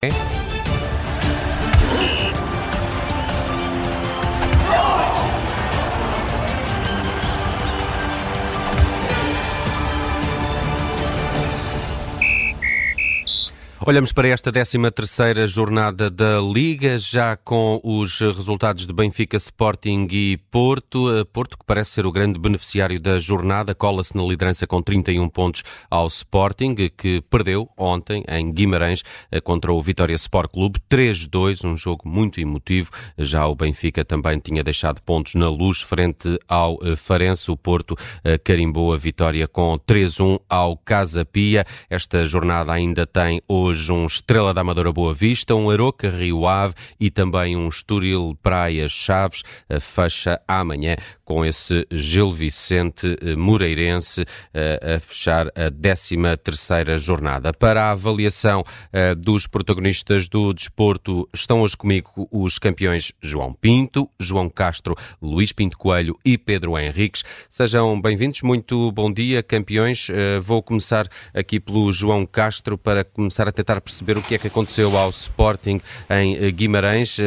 Okay. Olhamos para esta 13ª jornada da Liga, já com os resultados de Benfica, Sporting e Porto. Eh, Porto, que parece ser o grande beneficiário da jornada, cola-se na liderança com 31 pontos ao Sporting, que perdeu ontem em Guimarães eh, contra o Vitória Sport Clube 3-2, um jogo muito emotivo. Já o Benfica também tinha deixado pontos na luz frente ao eh, Farense. O Porto carimbou a vitória com 3-1 ao Casa Pia. Esta jornada ainda tem hoje hoje um Estrela da Amadora Boa Vista, um Aroca Rio Ave e também um Estoril Praias Chaves. Fecha amanhã com esse Gil Vicente eh, Moreirense eh, a fechar a 13 terceira jornada. Para a avaliação eh, dos protagonistas do desporto, estão hoje comigo os campeões João Pinto, João Castro, Luís Pinto Coelho e Pedro Henriques. Sejam bem-vindos, muito bom dia, campeões. Vou começar aqui pelo João Castro para começar a tentar perceber o que é que aconteceu ao Sporting em Guimarães.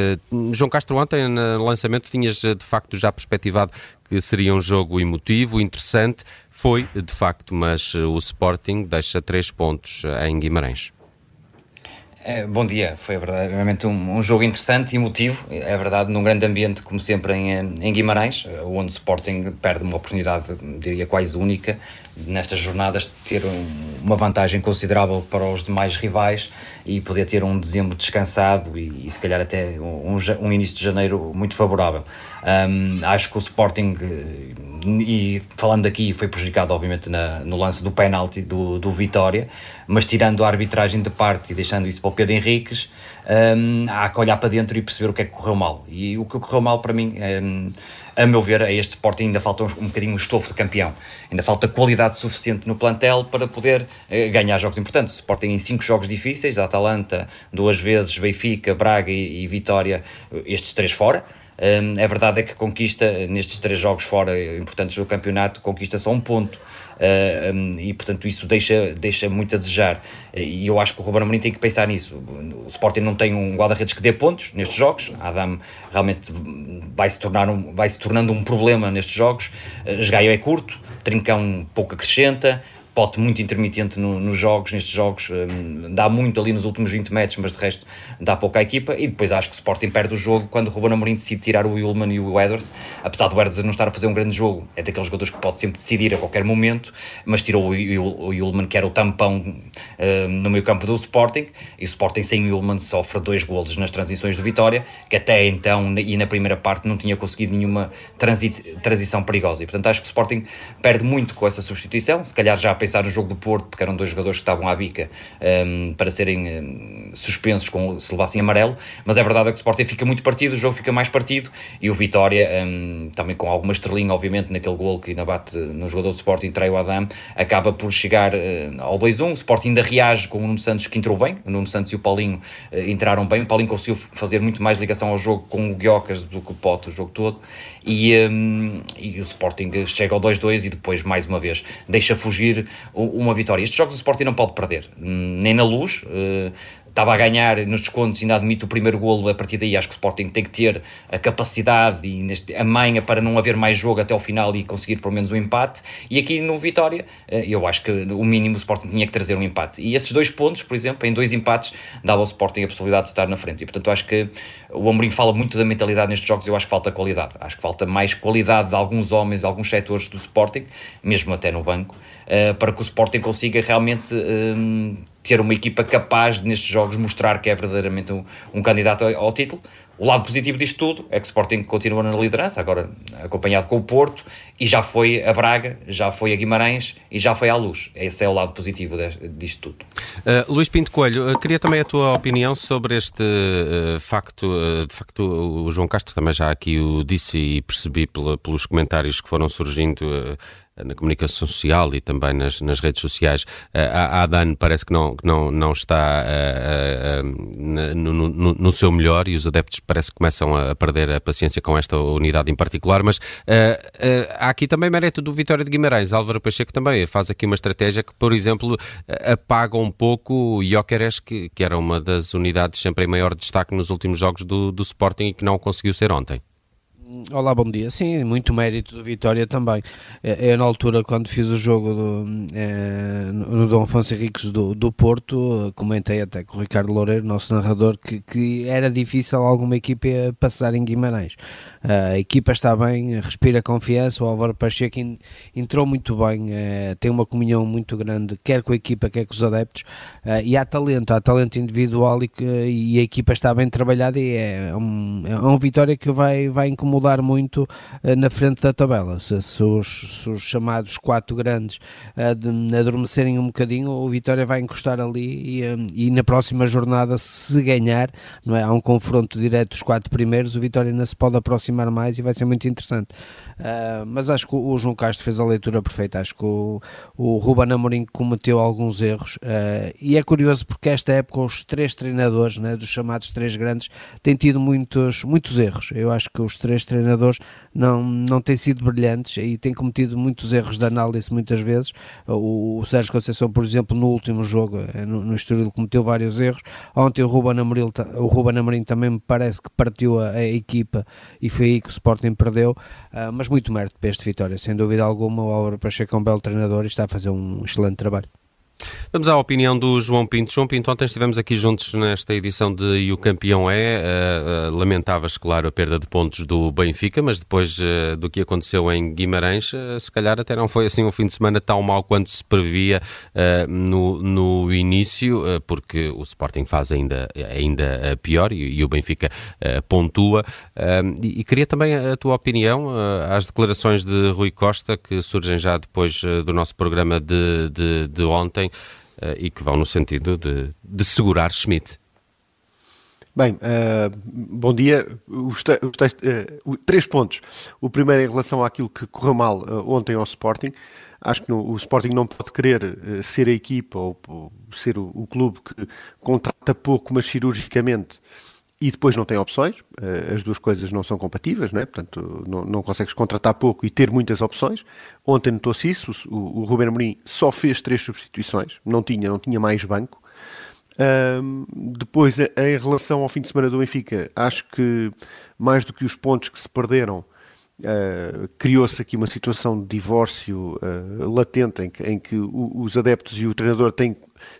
João Castro, ontem no lançamento tinhas de facto já perspectivado que seria um jogo emotivo, interessante. Foi, de facto, mas o Sporting deixa três pontos em Guimarães. É, bom dia, foi verdadeiramente um, um, jogo interessante e emotivo, é verdade, num grande ambiente, como sempre, em, em Guimarães, onde o Sporting perde uma oportunidade, diria, quase única, nestas jornadas, de ter um, uma vantagem considerável para os demais rivais e poder ter um dezembro descansado e, e se calhar até um, um, início de janeiro muito favorável. acho que o Sporting e falando aqui, foi prejudicado obviamente na, no lance do penalti do, do Vitória, mas tirando a arbitragem de parte e deixando isso para Pedro Henriques, um, há que olhar para dentro e perceber o que é que correu mal. E o que correu mal para mim, um, a meu ver, a este Sporting ainda falta um, um bocadinho o estofo de campeão. Ainda falta qualidade suficiente no plantel para poder uh, ganhar jogos importantes. O Sporting em cinco jogos difíceis, Atalanta duas vezes, Benfica, Braga e, e Vitória, estes três fora. Um, a verdade é que conquista, nestes três jogos fora importantes do campeonato, conquista só um ponto. Uh, um, e portanto isso deixa, deixa muito a desejar. E eu acho que o Ruben Amorim tem que pensar nisso. O Sporting não tem um guarda-redes que dê pontos nestes jogos. Adam realmente vai se, tornar um, vai se tornando um problema nestes jogos. Esgaio é curto, Trincão pouco acrescenta pote muito intermitente no, nos jogos, nestes jogos, um, dá muito ali nos últimos 20 metros, mas de resto dá pouco à equipa. E depois acho que o Sporting perde o jogo quando o Ruben Amorim decide tirar o Ullman e o Edwards. Apesar do Edwards não estar a fazer um grande jogo, é daqueles jogadores que pode sempre decidir a qualquer momento, mas tirou o, o, Ullman, que era o tampão um, no meio campo do Sporting. E o Sporting sem o Ullman sofre dois golos nas transições do Vitória, que até então e na primeira parte não tinha conseguido nenhuma transi transição perigosa. E portanto acho que o Sporting perde muito com essa substituição. Se calhar já pensar no jogo do Porto, porque eram dois jogadores que estavam à bica um, para serem um, suspensos com, se levassem amarelo, mas é verdade que o Sporting fica muito partido, o jogo fica mais partido e o Vitória, um, também com alguma estrelinha, obviamente, naquele gol que ainda bate no jogador do Sporting, trai o Adam, acaba por chegar uh, ao 2-1. O Sporting ainda reage com o Nuno Santos que entrou bem, o Nuno Santos e o Paulinho uh, entraram bem. O Paulinho conseguiu fazer muito mais ligação ao jogo com o Guiocas do que o Pote o jogo todo e, um, e o Sporting chega ao 2-2 e depois, mais uma vez, deixa fugir uma vitória. Estes jogos o Sporting não pode perder, hum, nem na luz. Estava a ganhar nos descontos e ainda admite o primeiro golo, a partir daí acho que o Sporting tem que ter a capacidade e neste, a manha para não haver mais jogo até ao final e conseguir pelo menos um empate, e aqui no Vitória eh, eu acho que o mínimo o Sporting tinha que trazer um empate, e esses dois pontos, por exemplo, em dois empates, dava ao Sporting a possibilidade de estar na frente, e portanto acho que o Amorim fala muito da mentalidade nestes jogos, eu acho que falta qualidade, acho que falta mais qualidade de alguns homens, alguns setores do Sporting, mesmo até no banco, eh, para que o Sporting consiga realmente um, ter uma equipa capaz nestes jogos mostrar que é verdadeiramente um, um candidato ao, ao, título. O lado positivo disto tudo é que Sporting continua na liderança, agora acompanhado com o Porto, e já foi a Braga, já foi a Guimarães e já foi à Luz. Esse é o lado positivo disto tudo. Uh, Luís Pinto Coelho, uh, queria também a tua opinião sobre este uh, facto. de facto, o João Castro também já aqui o disse e percebi pelos comentários que foram surgindo na comunicação social e também nas, nas redes sociais. A, ADAN parece que não, que não, não está no, no, no, seu melhor e os adeptos parece que começam a perder a paciência com esta unidade em particular, mas há aqui também mérito do Vitória de Guimarães. Álvaro Pacheco também faz aqui uma estratégia que, por exemplo, apaga um pouco o Jóqueres, que, que era uma das unidades sempre em maior destaque nos últimos jogos do, do Sporting e que não conseguiu ser ontem. Olá, bom dia. Sim, muito mérito do Vitória também. É, é na altura, quando fiz o jogo do, é, no Dom Afonso Henriques do, do Porto, comentei até com o Ricardo Loureiro, nosso narrador, que, que era difícil alguma equipa passar em Guimarães. A equipa está bem, respira confiança. O Álvaro Pacheco entrou muito bem, é, tem uma comunhão muito grande, quer com a equipa, quer com os adeptos. É, e há talento, há talento individual e, e, a equipa está bem trabalhada. E é um, é um Vitória que vai, vai incomodar mudar muito uh, na frente da tabela. Se, se, os, se os, chamados quatro grandes de, adormecerem um bocadinho, o Vitória vai encostar ali e, um, e, na próxima jornada, se ganhar, não é? há um confronto direto dos quatro primeiros, o Vitória ainda se pode aproximar mais e vai ser muito interessante. Uh, mas acho que o, João Castro fez a leitura perfeita. Acho que o, o Ruben Amorim cometeu alguns erros uh, e é curioso porque esta época os três treinadores, né, dos chamados três grandes, têm tido muitos, muitos erros. Eu acho que os três treinadores não, não têm sido brilhantes e têm cometido muitos erros de análise muitas vezes. O, o Sérgio Conceição, por exemplo, no último jogo, eh, no, no Estoril, cometeu vários erros. Ontem o Ruben Amorim, o Ruben Amorim também me parece que partiu a, a, equipa e foi aí que o Sporting perdeu, uh, mas muito mérito para este Vitória, sem dúvida alguma. O Álvaro Pacheco é um belo treinador e está a fazer um excelente trabalho. Vamos à opinião do João Pinto. João Pinto, ontem estivemos aqui juntos nesta edição de E o Campeão é. Uh, uh, lamentavas, claro, a perda de pontos do Benfica, mas depois uh, do que aconteceu em Guimarães, se calhar até não foi assim um fim de semana tão mau quanto se previa no, no início, porque o Sporting faz ainda, ainda pior e, e o Benfica pontua. E, e, queria também a tua opinião às declarações de Rui Costa, que surgem já depois do nosso programa de, de, de ontem uh, e que vão no sentido de, de segurar Schmidt. Bem, uh, bom dia. Os, te, os te, uh, três pontos. O primeiro em relação àquilo que correu mal uh, ontem ao Sporting. Acho que no, o Sporting não pode querer ser a equipa ou, ou ser o, o, clube que contrata pouco, mas cirurgicamente e depois não tem opções, eh, as duas coisas não são compatíveis, não é? portanto não, não consegues contratar pouco e ter muitas opções. Ontem notou-se isso, o, o Ruben Amorim só fez três substituições, não tinha, não tinha mais banco. Um, depois, em relação ao fim de semana do Benfica, acho que mais do que os pontos que se perderam, uh, criou-se aqui uma situação de divórcio uh, latente em que, em que o, os adeptos e o treinador têm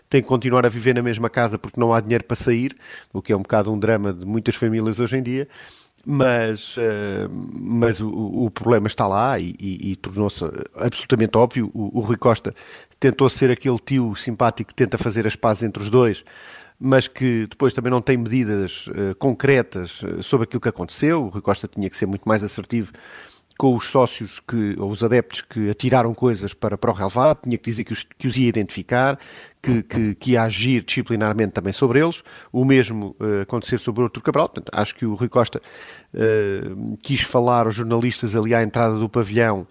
tem que continuar a viver na mesma casa porque não há dinheiro para sair, o que é um bocado um drama de muitas famílias hoje em dia. Mas, uh, mas o, problema está lá e, e, e tornou-se absolutamente óbvio. O, o Rui Costa tentou ser aquele tio simpático que tenta fazer as pazes entre os dois, mas que depois também não tem medidas uh, concretas eh, sobre aquilo que aconteceu. O Rui Costa tinha que ser muito mais assertivo com os sócios, que, ou os adeptos que atiraram coisas para, para o relevado, tinha que dizer que os, que os ia identificar, que, que, que, ia agir disciplinarmente também sobre eles, o mesmo uh, acontecer sobre o Cabral, Portanto, acho que o Rui Costa uh, quis falar aos jornalistas ali à entrada do pavilhão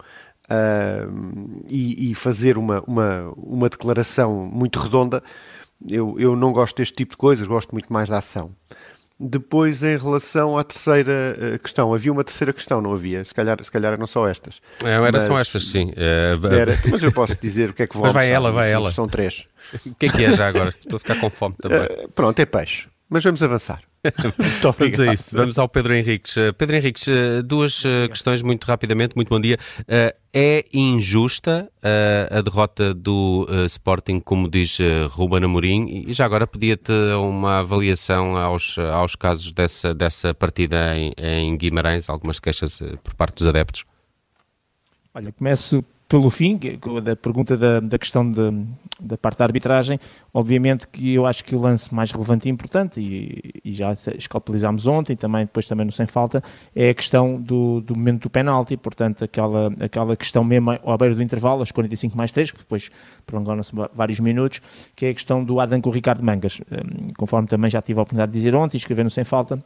uh, e, e, fazer uma, uma, uma declaração muito redonda, eu, eu não gosto deste tipo de coisas, gosto muito mais da ação. Depois, em relação à terceira eh, questão, havia uma terceira questão, não havia? Se calhar, se calhar eram só estas. É, eram só estas, sim. É, era, mas eu posso dizer o que é que vão Mas vai ela, vai ela. São três. O que é que é já agora? Estou a ficar com fome também. Uh, pronto, é peixe. Mas vamos avançar. muito obrigado. Vamos a isso. Vamos ao Pedro Henriques. Eh, Pedro Henriques, eh, duas eh, questões muito rapidamente. Muito bom dia. É injusta a derrota do Sporting, como diz Ruben Amorim? E já agora pedia-te uma avaliação aos, aos casos dessa, dessa partida em, em Guimarães, algumas queixas por parte dos adeptos. Olha, começo pelo fim, da pergunta da, da questão de, da parte da arbitragem, obviamente que eu acho que o lance mais relevante e importante, e, e já escalpelizámos ontem, também depois também no Sem Falta, é a questão do, do momento do penalti, portanto aquela, aquela questão mesmo ao beira do intervalo, aos 45 mais 3, que depois prolongaram-se vários minutos, que é a questão do Adam com o Ricardo Mangas, hum, conforme também já tive a oportunidade de dizer ontem, escrever no Sem Falta,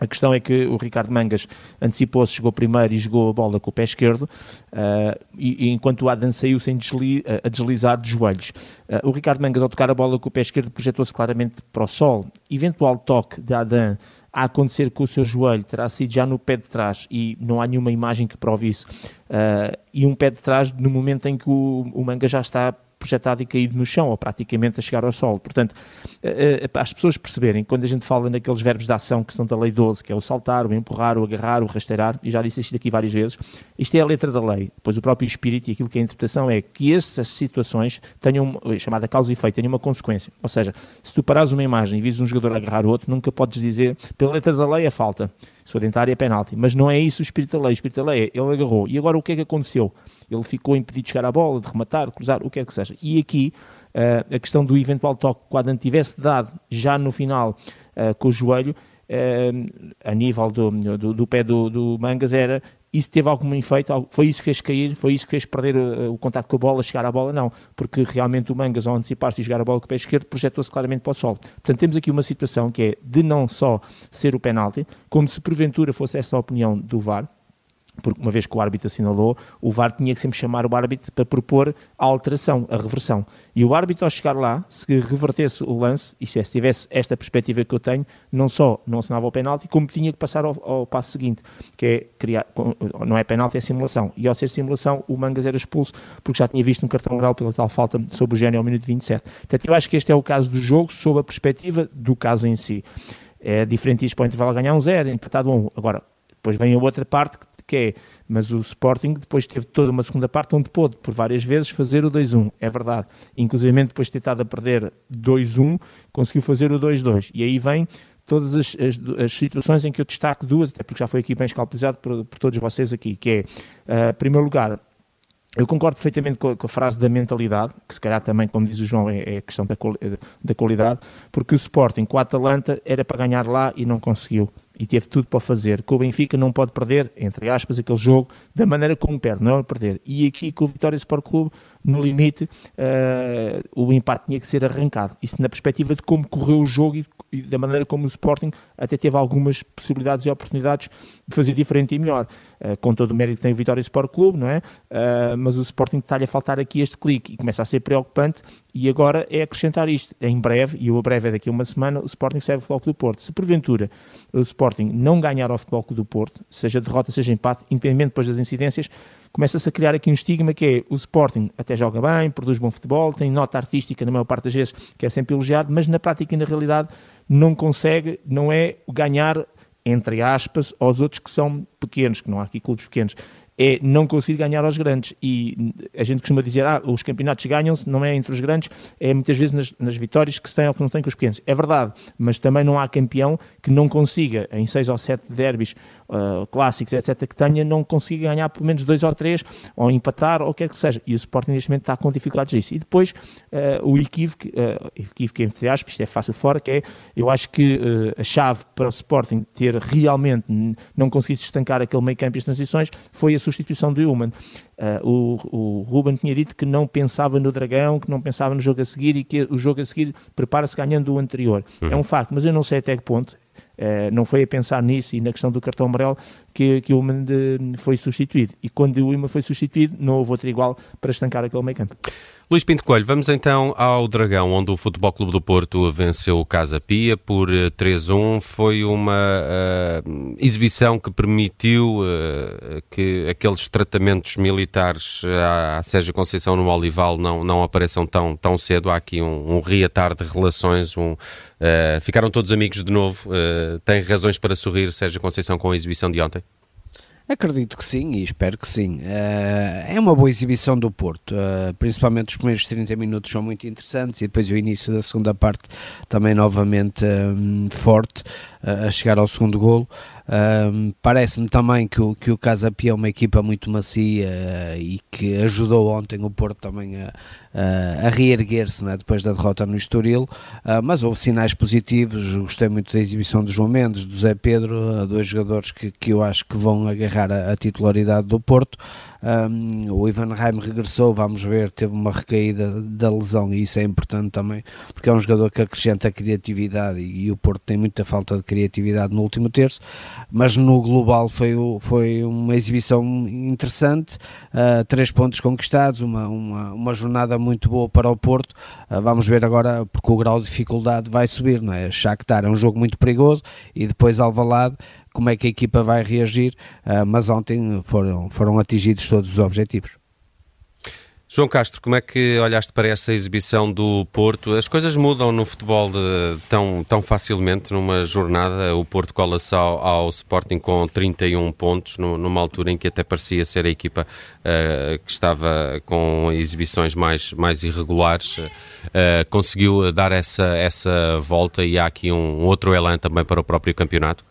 A questão é que o Ricardo Mangas antecipou-se, chegou primeiro e jogou a bola com o pé esquerdo, uh, e, e, enquanto o Adam saiu sem desli a deslizar de joelhos. Uh, o Ricardo Mangas, ao tocar a bola com o pé esquerdo, projetou-se claramente para o sol. Eventual toque de Adam a acontecer com o seu joelho terá sido já no pé de trás e não há nenhuma imagem que prove isso. Uh, e um pé de trás no momento em que o, o manga já está projetado e caído no chão, ou praticamente a chegar ao solo. Portanto, eh, eh, as pessoas perceberem, quando a gente fala naqueles verbos de ação que são da lei 12, que é o saltar, o empurrar, o agarrar, o rasteirar, e já disse isto aqui várias vezes, isto é a letra da lei. Depois o próprio espírito e aquilo que é a interpretação é que essas situações tenham, chamada causa e efeito, tenham uma consequência. Ou seja, se tu parares uma imagem e vis um jogador agarrar o outro, nunca podes dizer, pela letra da lei é falta. Se for dentária é penalti. Mas não é isso o espírito da lei. O espírito da lei é, ele agarrou. E agora o que é que aconteceu? Ele ficou impedido de chegar à bola, de rematar, de cruzar, o que é que seja. E aqui uh, a questão do eventual toque, quando tivesse dado já no final uh, com o joelho, uh, a nível do, do, do pé do, do, Mangas, era isso teve algum efeito, foi isso que fez cair, foi isso que fez perder o, o contato com a bola, chegar à bola, não, porque realmente o Mangas, ao antecipar-se e jogar a bola com o pé esquerdo, projetou-se claramente para o solo. Portanto, temos aqui uma situação que é de não só ser o penalti, como se porventura fosse essa a opinião do VAR, porque uma vez que o árbitro assinalou, o VAR tinha que sempre chamar o árbitro para propor a alteração, a reversão. E o árbitro, ao chegar lá, se revertesse o lance, e se tivesse esta perspectiva que eu tenho, não só não assinava o penalti, como tinha que passar ao, ao passo seguinte, que é criar, não é penalti, é simulação. E ao ser simulação, o Mangas era expulso, porque já tinha visto um cartão amarelo pela tal falta sobre o Gênio ao minuto 27. Portanto, eu acho que este é o caso do jogo, sob a perspectiva do caso em si. É diferente isto para o intervalo ganhar um zero, empatado um. Agora, depois vem a outra parte que que é, mas o Sporting depois teve toda uma segunda parte onde pôde, por várias vezes, fazer o 2-1, é verdade. Inclusive, depois de ter estado a perder 2-1, conseguiu fazer o 2-2. E aí vem todas as, as, as, situações em que eu destaco duas, até porque já foi aqui bem escalpelizado por, por todos vocês aqui, que é, uh, primeiro lugar, eu concordo perfeitamente com a, com a, frase da mentalidade, que se calhar também, como diz o João, é, é questão da, da qualidade, porque o Sporting com a Atalanta era para ganhar lá e não conseguiu e teve tudo para fazer. Que o Benfica não pode perder, entre aspas, aquele jogo da maneira como perde, não é perder. E aqui com o Vitória Sport Clube, no limite, uh, o empate tinha que ser arrancado. Isso na perspectiva de como correu o jogo e, e, da maneira como o Sporting até teve algumas possibilidades e oportunidades de fazer diferente e melhor. Uh, com todo o mérito tem o Vitória Sport Clube, não é? Uh, mas o Sporting está-lhe a faltar aqui este clique e começa a ser preocupante e agora é acrescentar isto. Em breve, e o breve é daqui a uma semana, o Sporting serve o Futebol do Porto. Se porventura o Sporting não ganhar ao Futebol Clube do Porto, seja derrota, seja empate, independente depois das incidências, começa-se a criar aqui um estigma que é o Sporting até joga bem, produz bom futebol, tem nota artística na maior parte das vezes, que é sempre elogiado, mas na prática e na realidade não consegue, não é ganhar entre aspas, aos outros que são pequenos, que não há aqui clubes pequenos, é não conseguir ganhar aos grandes. E a gente costuma dizer, ah, os campeonatos ganham-se, não é entre os grandes, é muitas vezes nas, nas, vitórias que se tem ou que não tem com os pequenos. É verdade, mas também não há campeão que não consiga, em seis ou sete derbys uh, clássicos, etc., que tenha, não consiga ganhar pelo menos dois ou três, ou empatar, ou o que quer que seja. E o Sporting neste momento está com dificuldades disso. E depois uh, o equívoco, uh, equívoco entre aspas, isto é fácil fora, que é, eu acho que uh, a chave para o Sporting ter realmente não conseguido estancar aquele meio campo e as transições foi a substituição do Human. Uh, o, o Ruben tinha dito que não pensava no Dragão, que não pensava no jogo a seguir e que o jogo a seguir prepara-se ganhando o anterior. Uhum. É um facto, mas eu não sei até que ponto. Uh, não foi a pensar nisso e na questão do cartão amarelo que, que o Human foi substituído. E quando o Human foi substituído, não houve outro igual para estancar aquele meio campo. Luís Pinto Coelho, vamos então ao Dragão, onde o Futebol Clube do Porto venceu o Casa Pia por 3-1. Eh, Foi uma uh, exibição que permitiu uh, que aqueles tratamentos militares à, à Sérgio Conceição no Olival não, não apareçam tão, tão cedo. Há aqui um, um reatar de relações. Um, uh, ficaram todos amigos de novo. tem razões para sorrir Sérgio Conceição com a exibição de ontem? Acredito que sim e espero que sim. Uh, é uma boa exibição do Porto, uh, principalmente os primeiros 30 minutos são muito interessantes e depois o início da segunda parte também novamente um, forte uh, a chegar ao segundo golo. Parece-me também que o, que o Casa Pia é uma equipa muito macia e que ajudou ontem o Porto também a, a reerguer-se é? depois da derrota no Estoril, mas houve sinais positivos, gostei muito da exibição do João Mendes, do Zé Pedro, dois jogadores que, que eu acho que vão agarrar a, a titularidade do Porto. Um, o Ivan Reim regressou, vamos ver, teve uma recaída da lesão e isso é importante também, porque é um jogador que acrescenta criatividade e, e o Porto tem muita falta de criatividade no último terço, mas no global foi, foi uma exibição interessante, uh, três pontos conquistados, uma, uma, uma jornada muito boa para o Porto. Uh, vamos ver agora, porque o grau de dificuldade vai subir, não é? Shakhtar é um jogo muito perigoso e depois Alvalade como é que a equipa vai reagir, uh, mas ontem foram, foram atingidos todos os objetivos. João Castro, como é que olhaste para essa exibição do Porto? As coisas mudam no futebol de, tão, tão facilmente numa jornada. O Porto cola-se ao, ao, Sporting com 31 pontos, no, numa altura em que até parecia ser a equipa uh, que estava com exibições mais, mais irregulares. Uh, conseguiu dar essa, essa volta e há aqui um outro elan também para o próprio campeonato?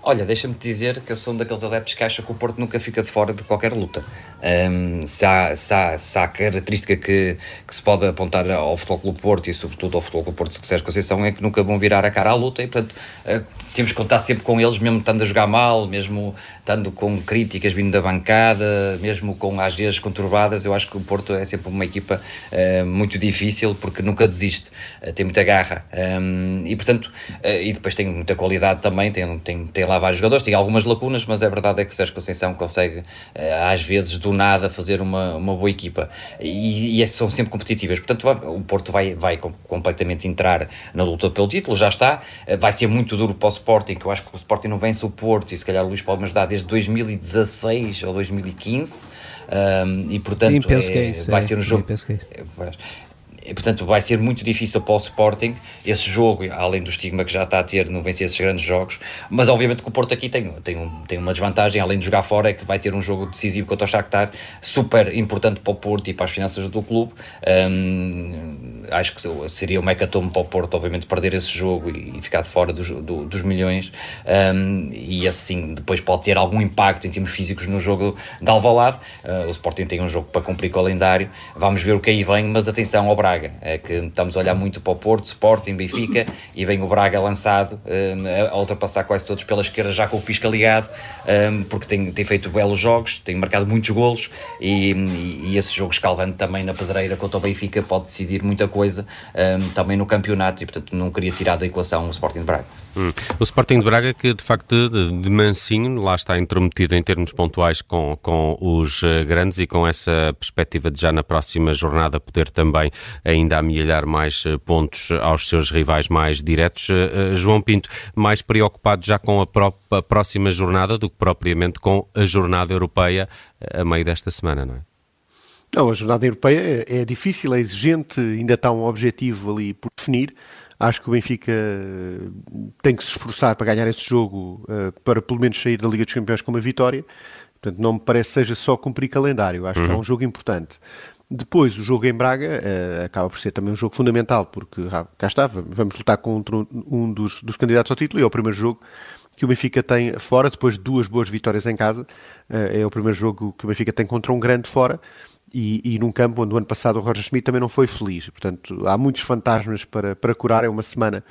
Olha, deixa-me dizer que eu sou um daqueles adeptos que acha que o Porto nunca fica de fora de qualquer luta. Um, se, há, se, há, se há característica que, que se pode apontar ao Futebol Clube Porto e sobretudo ao Futebol Clube Porto de Sérgio Conceição é que nunca vão virar a cara à luta e portanto uh, temos que contar sempre com eles, mesmo estando a jogar mal, mesmo estando com críticas vindo da bancada, mesmo com às vezes conturbadas, eu acho que o Porto é sempre uma equipa uh, muito difícil porque nunca desiste, uh, tem muita garra um, e portanto, e depois tem muita qualidade também, tem, tem, tem lá vários jogadores, tem algumas lacunas, mas a verdade é que Sérgio Conceição consegue, eh, às vezes, do nada, fazer uma, uma boa equipa e, e são sempre competitivas. Portanto, vai, o Porto vai, vai completamente entrar na luta pelo título, já está. Eh, vai ser muito duro para o Sporting, que eu acho que o Sporting não vence o Porto e se calhar o Luís pode me ajudar desde 2016 ou 2015. Um, e portanto Sim, penso é, que é isso, vai é, ser um jogo. Penso que é isso. É, e, portanto, vai ser muito difícil para o Sporting esse jogo, além do estigma que já está a ter no vencer esses grandes jogos. Mas, obviamente, que o Porto aqui tem, tem, um, tem uma desvantagem, além de jogar fora, é que vai ter um jogo decisivo contra o Shakhtar, super importante para o Porto e para as finanças do clube. Um, acho que seria um hecatombe para o Porto, obviamente, perder esse jogo e, e ficar de fora dos, do, dos milhões. Um, e assim, depois pode ter algum impacto em termos físicos no jogo de Alvalade. Uh, o Sporting tem um jogo para cumprir calendário. Vamos ver o que aí vem, mas atenção ao Braga Braga, é que estamos a olhar muito para o Porto, Sporting, Benfica, e vem o Braga lançado um, a ultrapassar quase todos pela esquerda, já com o pisca ligado, um, porque tem, tem feito belos jogos, tem marcado muitos golos, e, e, e esse jogo escalvando também na pedreira contra o Benfica pode decidir muita coisa também no campeonato, e portanto não queria tirar da equação o Sporting de Braga. Hum. O Sporting de Braga que de facto de, de mansinho lá está intrometido em termos pontuais com, com os uh, grandes e com essa perspectiva de já na próxima jornada poder também ainda amealhar mais uh, pontos aos seus rivais mais diretos. Uh, João Pinto, mais preocupado já com a, pró a, próxima jornada do que propriamente com a jornada europeia a meio desta semana, não é? Não, a jornada europeia é, é difícil, é exigente, ainda está um objetivo ali por definir. Acho que o Benfica eh, tem que se esforçar para ganhar esse jogo, para pelo menos sair da Liga dos Campeões com uma vitória. Portanto, não me parece que seja só cumprir calendário. Acho uhum. que é uhum. um jogo importante. Depois, o jogo em Braga uh, acaba por ser também um jogo fundamental, porque ah, cá está, vamos lutar contra um dos, dos, candidatos ao título e é o primeiro jogo que o Benfica tem fora, depois de duas boas vitórias em casa. Uh, é o primeiro jogo que o Benfica tem contra um grande fora e, e num campo onde o ano passado o Roger Schmidt também não foi feliz. Portanto, há muitos fantasmas para, para curar. É uma semana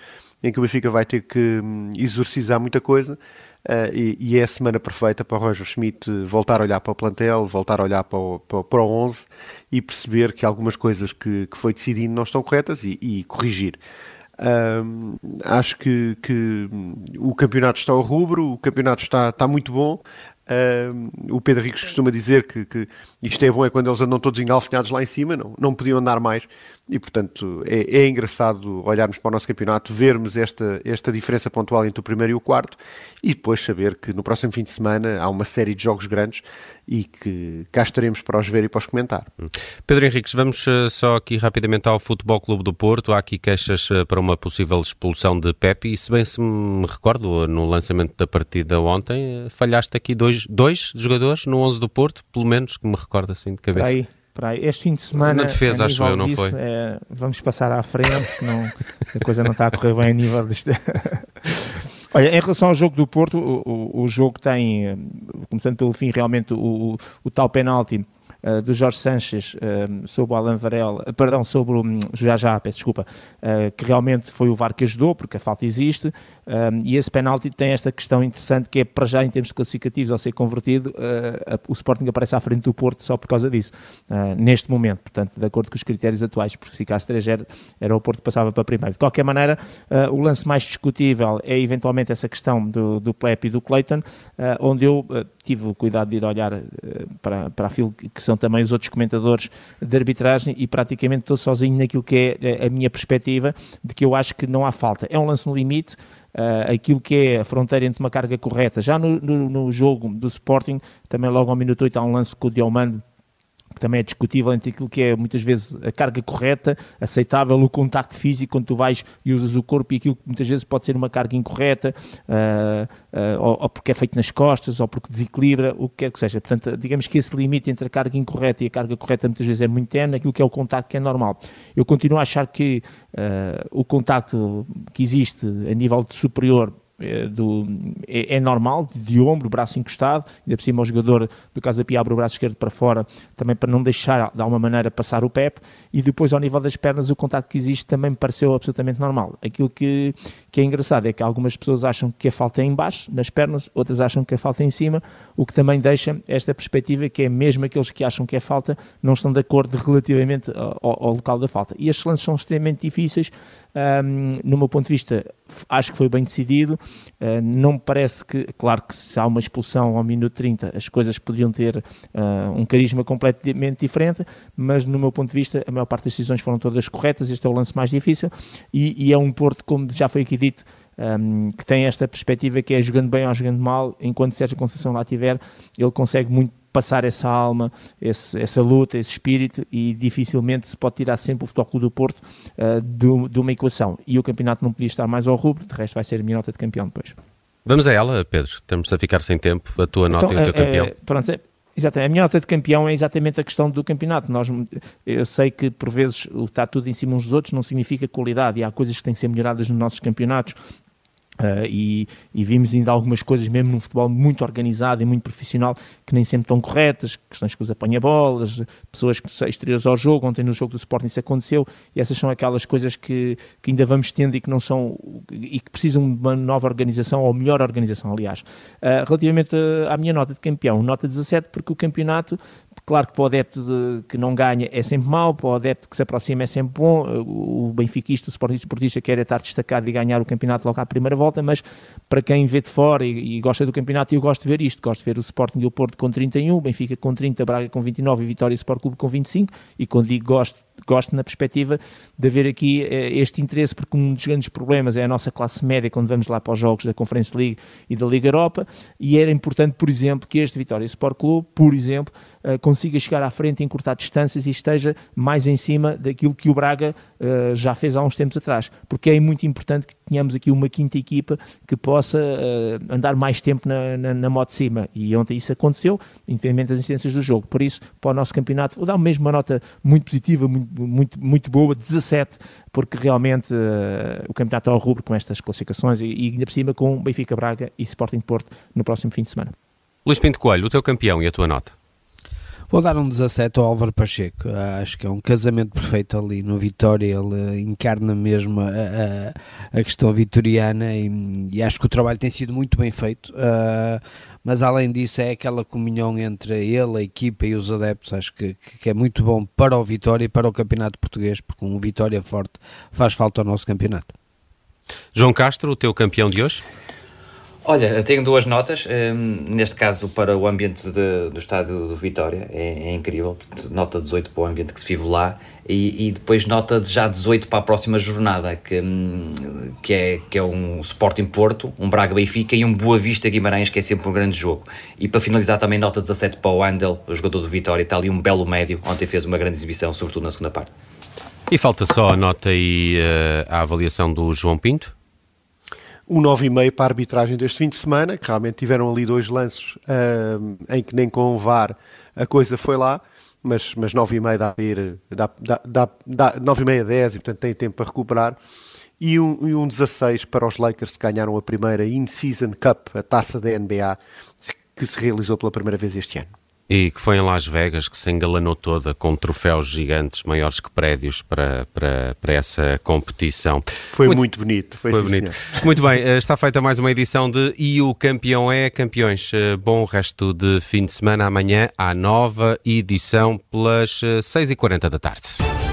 em que o Benfica vai ter que hum, exorcizar muita coisa uh, e, e, é a semana perfeita para o Roger Schmidt voltar a olhar para o plantel, voltar a olhar para o, para, para o 11 e perceber que algumas coisas que, que foi decidindo não estão corretas e, e corrigir. Um, acho que, que, o campeonato está ao rubro, o campeonato está, está muito bom. Um, o Pedro Ricos costuma dizer que, que, isto é bom é quando eles andam todos engalfinhados lá em cima, não, não podiam andar mais. E, portanto, é, é, engraçado olharmos para o nosso campeonato, vermos esta, esta diferença pontual entre o primeiro e o quarto e depois saber que no próximo fim de semana há uma série de jogos grandes e que cá estaremos para os ver e para os comentar. Hum. Pedro Henriques, vamos uh, só aqui rapidamente ao Futebol Clube do Porto. Há aqui queixas uh, para uma possível expulsão de Pepe e se bem se me recordo, no lançamento da partida ontem, uh, falhaste aqui dois, dois jogadores no 11 do Porto, pelo menos que me recordo assim de cabeça. Aí para este fim de semana. Na defesa, acho eu, não disso, foi? É, vamos passar à frente, não, a coisa não está a correr bem a nível deste. Olha, em relação ao jogo do Porto, o, o, o, jogo tem, começando pelo fim, realmente o, o tal penalti uh, do Jorge Sanches uh, sobre o Alan Varela, perdão, sobre o um, já já, peço desculpa, que realmente foi o VAR que ajudou, porque a falta existe, e esse penalti tem esta questão interessante que é para já em termos classificativos ao ser convertido, o Sporting aparece à frente do Porto só por causa disso, neste momento, portanto, de acordo com os critérios atuais, porque se ficasse 3 era o Porto passava para primeiro. De qualquer maneira, o lance mais discutível é eventualmente essa questão do, do e do Clayton, onde eu tive o cuidado de ir olhar uh, para, para aquilo que são também os outros comentadores de arbitragem e praticamente estou sozinho naquilo que é a, eh, a minha perspectiva de que eu acho que não há falta. É um lance no limite, uh, aquilo que é a fronteira entre uma carga correta. Já no, no, no jogo do Sporting, também logo ao minuto 8 há um lance com o Diomando também é discutível entre aquilo que é muitas vezes a carga correta, aceitável, o contacto físico quando tu vais e usas o corpo e aquilo que muitas vezes pode ser uma carga incorreta, uh, uh, ou, ou, porque é feito nas costas, ou porque desequilibra, o que quer que seja. Portanto, digamos que esse limite entre a carga incorreta e a carga correta muitas vezes é muito tenue, aquilo que é o contacto que é normal. Eu continuo a achar que uh, o contacto que existe a nível superior do, é, é, normal, de ombro, braço encostado, ainda por cima o jogador do Casa Pia abre o braço esquerdo para fora, também para não deixar de alguma maneira passar o PEP, e depois ao nível das pernas o contacto que existe também me pareceu absolutamente normal. Aquilo que, que é engraçado é que algumas pessoas acham que a falta é em baixo, nas pernas, outras acham que a falta é em cima, o que também deixa esta perspectiva que é mesmo aqueles que acham que é falta não estão de acordo relativamente ao, ao local da falta. E as lances são extremamente difíceis, um, no meu ponto de vista, acho que foi bem decidido. Uh, não me parece que, claro que se há uma expulsão ao minuto 30, as coisas poderiam ter uh, um carisma completamente diferente, mas no meu ponto de vista, a maior parte das decisões foram todas corretas. Este é o lance mais difícil e, e é um Porto, como já foi aqui dito, um, que tem esta perspectiva que é jogando bem ou jogando mal, enquanto Sérgio Conceição lá tiver, ele consegue muito passar essa alma, esse, essa luta, esse espírito e dificilmente se pode tirar sempre o Futebol do Porto uh, de, de, uma equação. E o campeonato não podia estar mais ao rubro, de resto vai ser a minha nota de campeão depois. Vamos a ela, Pedro. Estamos a ficar sem tempo. A tua nota então, e o teu é, campeão. É, pronto, é, Exatamente. A minha nota de campeão é exatamente a questão do campeonato. Nós, eu sei que por vezes o estar tudo em cima uns dos outros não significa qualidade e há coisas que têm que ser melhoradas nos nossos campeonatos. Uh, e, e, vimos ainda algumas coisas, mesmo num futebol muito organizado e muito profissional, que nem sempre estão corretas, questões com os apanha-bolas, pessoas que exteriores ao jogo, ontem no jogo do Sporting isso aconteceu, e essas são aquelas coisas que, que ainda vamos tendo e que não são, e que precisam de uma nova organização, ou melhor organização, aliás. Uh, relativamente à minha nota de campeão, nota 17, porque o campeonato Claro que para o adepto de, que não ganha é sempre mau, para o adepto que se aproxima é sempre bom. O benfiquista, o sportista quer é estar destacado e ganhar o campeonato logo à primeira volta, mas para quem vê de fora e, e, gosta do campeonato, eu gosto de ver isto. Gosto de ver o Sporting e o Porto com 31, o Benfica com 30, Braga com 29 e Vitória e Sport Clube com 25. E quando digo gosto, gosto na perspectiva de haver aqui eh, este interesse, porque um dos grandes problemas é a nossa classe média quando vamos lá para os jogos da Conference League e da Liga Europa, e era importante, por exemplo, que este Vitória Sport Clube, por exemplo, eh, consiga chegar à frente, encurtar distâncias e esteja mais em cima daquilo que o Braga uh, já fez há uns tempos atrás, porque é muito importante que tenhamos aqui uma quinta equipa que possa andar mais tempo na, na, na moto de cima, e ontem isso aconteceu, independente das incidências do jogo, por isso, para o nosso campeonato, vou dar mesmo uma nota muito positiva, muito muito, muito boa, 17, porque realmente uh, o campeonato é ao rubro com estas classificações e, e ainda por cima com Benfica Braga e Sporting Porto no próximo fim de semana. Luís Pinto Coelho, o teu campeão e a tua nota? Vou dar um 17 ao Álvaro Pacheco. Acho que é um casamento perfeito ali no Vitória. Ele encarna mesmo a, a, a questão vitoriana e, e, acho que o trabalho tem sido muito bem feito. Uh, mas além disso, é aquela comunhão entre ele, a equipa e os adeptos. Acho que, que é muito bom para o Vitória e para o campeonato português, porque um Vitória forte faz falta ao nosso campeonato. João Castro, o teu campeão de hoje? Olha, tenho duas notas. Um, neste caso, para o ambiente de, do estádio do Vitória, é, é, incrível. Nota 18 para o ambiente que se vive lá. E, e, depois nota já 18 para a próxima jornada, que, hum, que, é, que é um Sporting Porto, um Braga Benfica e um Boa Vista Guimarães, que é sempre um grande jogo. E para finalizar, também nota 17 para o Andel, o jogador do Vitória. Está ali um belo médio. Ontem fez uma grande exibição, sobretudo na segunda parte. E falta só a nota e uh, a avaliação do João Pinto um 9,5 para a arbitragem deste fim de semana, que realmente tiveram ali dois lances uh, em que nem com o VAR a coisa foi lá, mas, mas 9,5 dá para ir, dá, dá, dá, dá 9,5 a 10 e portanto tem tempo para recuperar. E um, e um 16 para os Lakers que ganharam a primeira In-Season Cup, a taça da NBA, que se realizou pela primeira vez este ano. E que foi em Las Vegas que se engalanou toda com troféus gigantes, maiores que prédios, para, para, para essa competição. Foi muito, muito bonito. Foi, foi bonito. Muito bem, eh, está feita mais uma edição de E o Campeão é Campeões. Eh, bom resto de fim de semana. Amanhã há nova edição pelas 6h40 da tarde.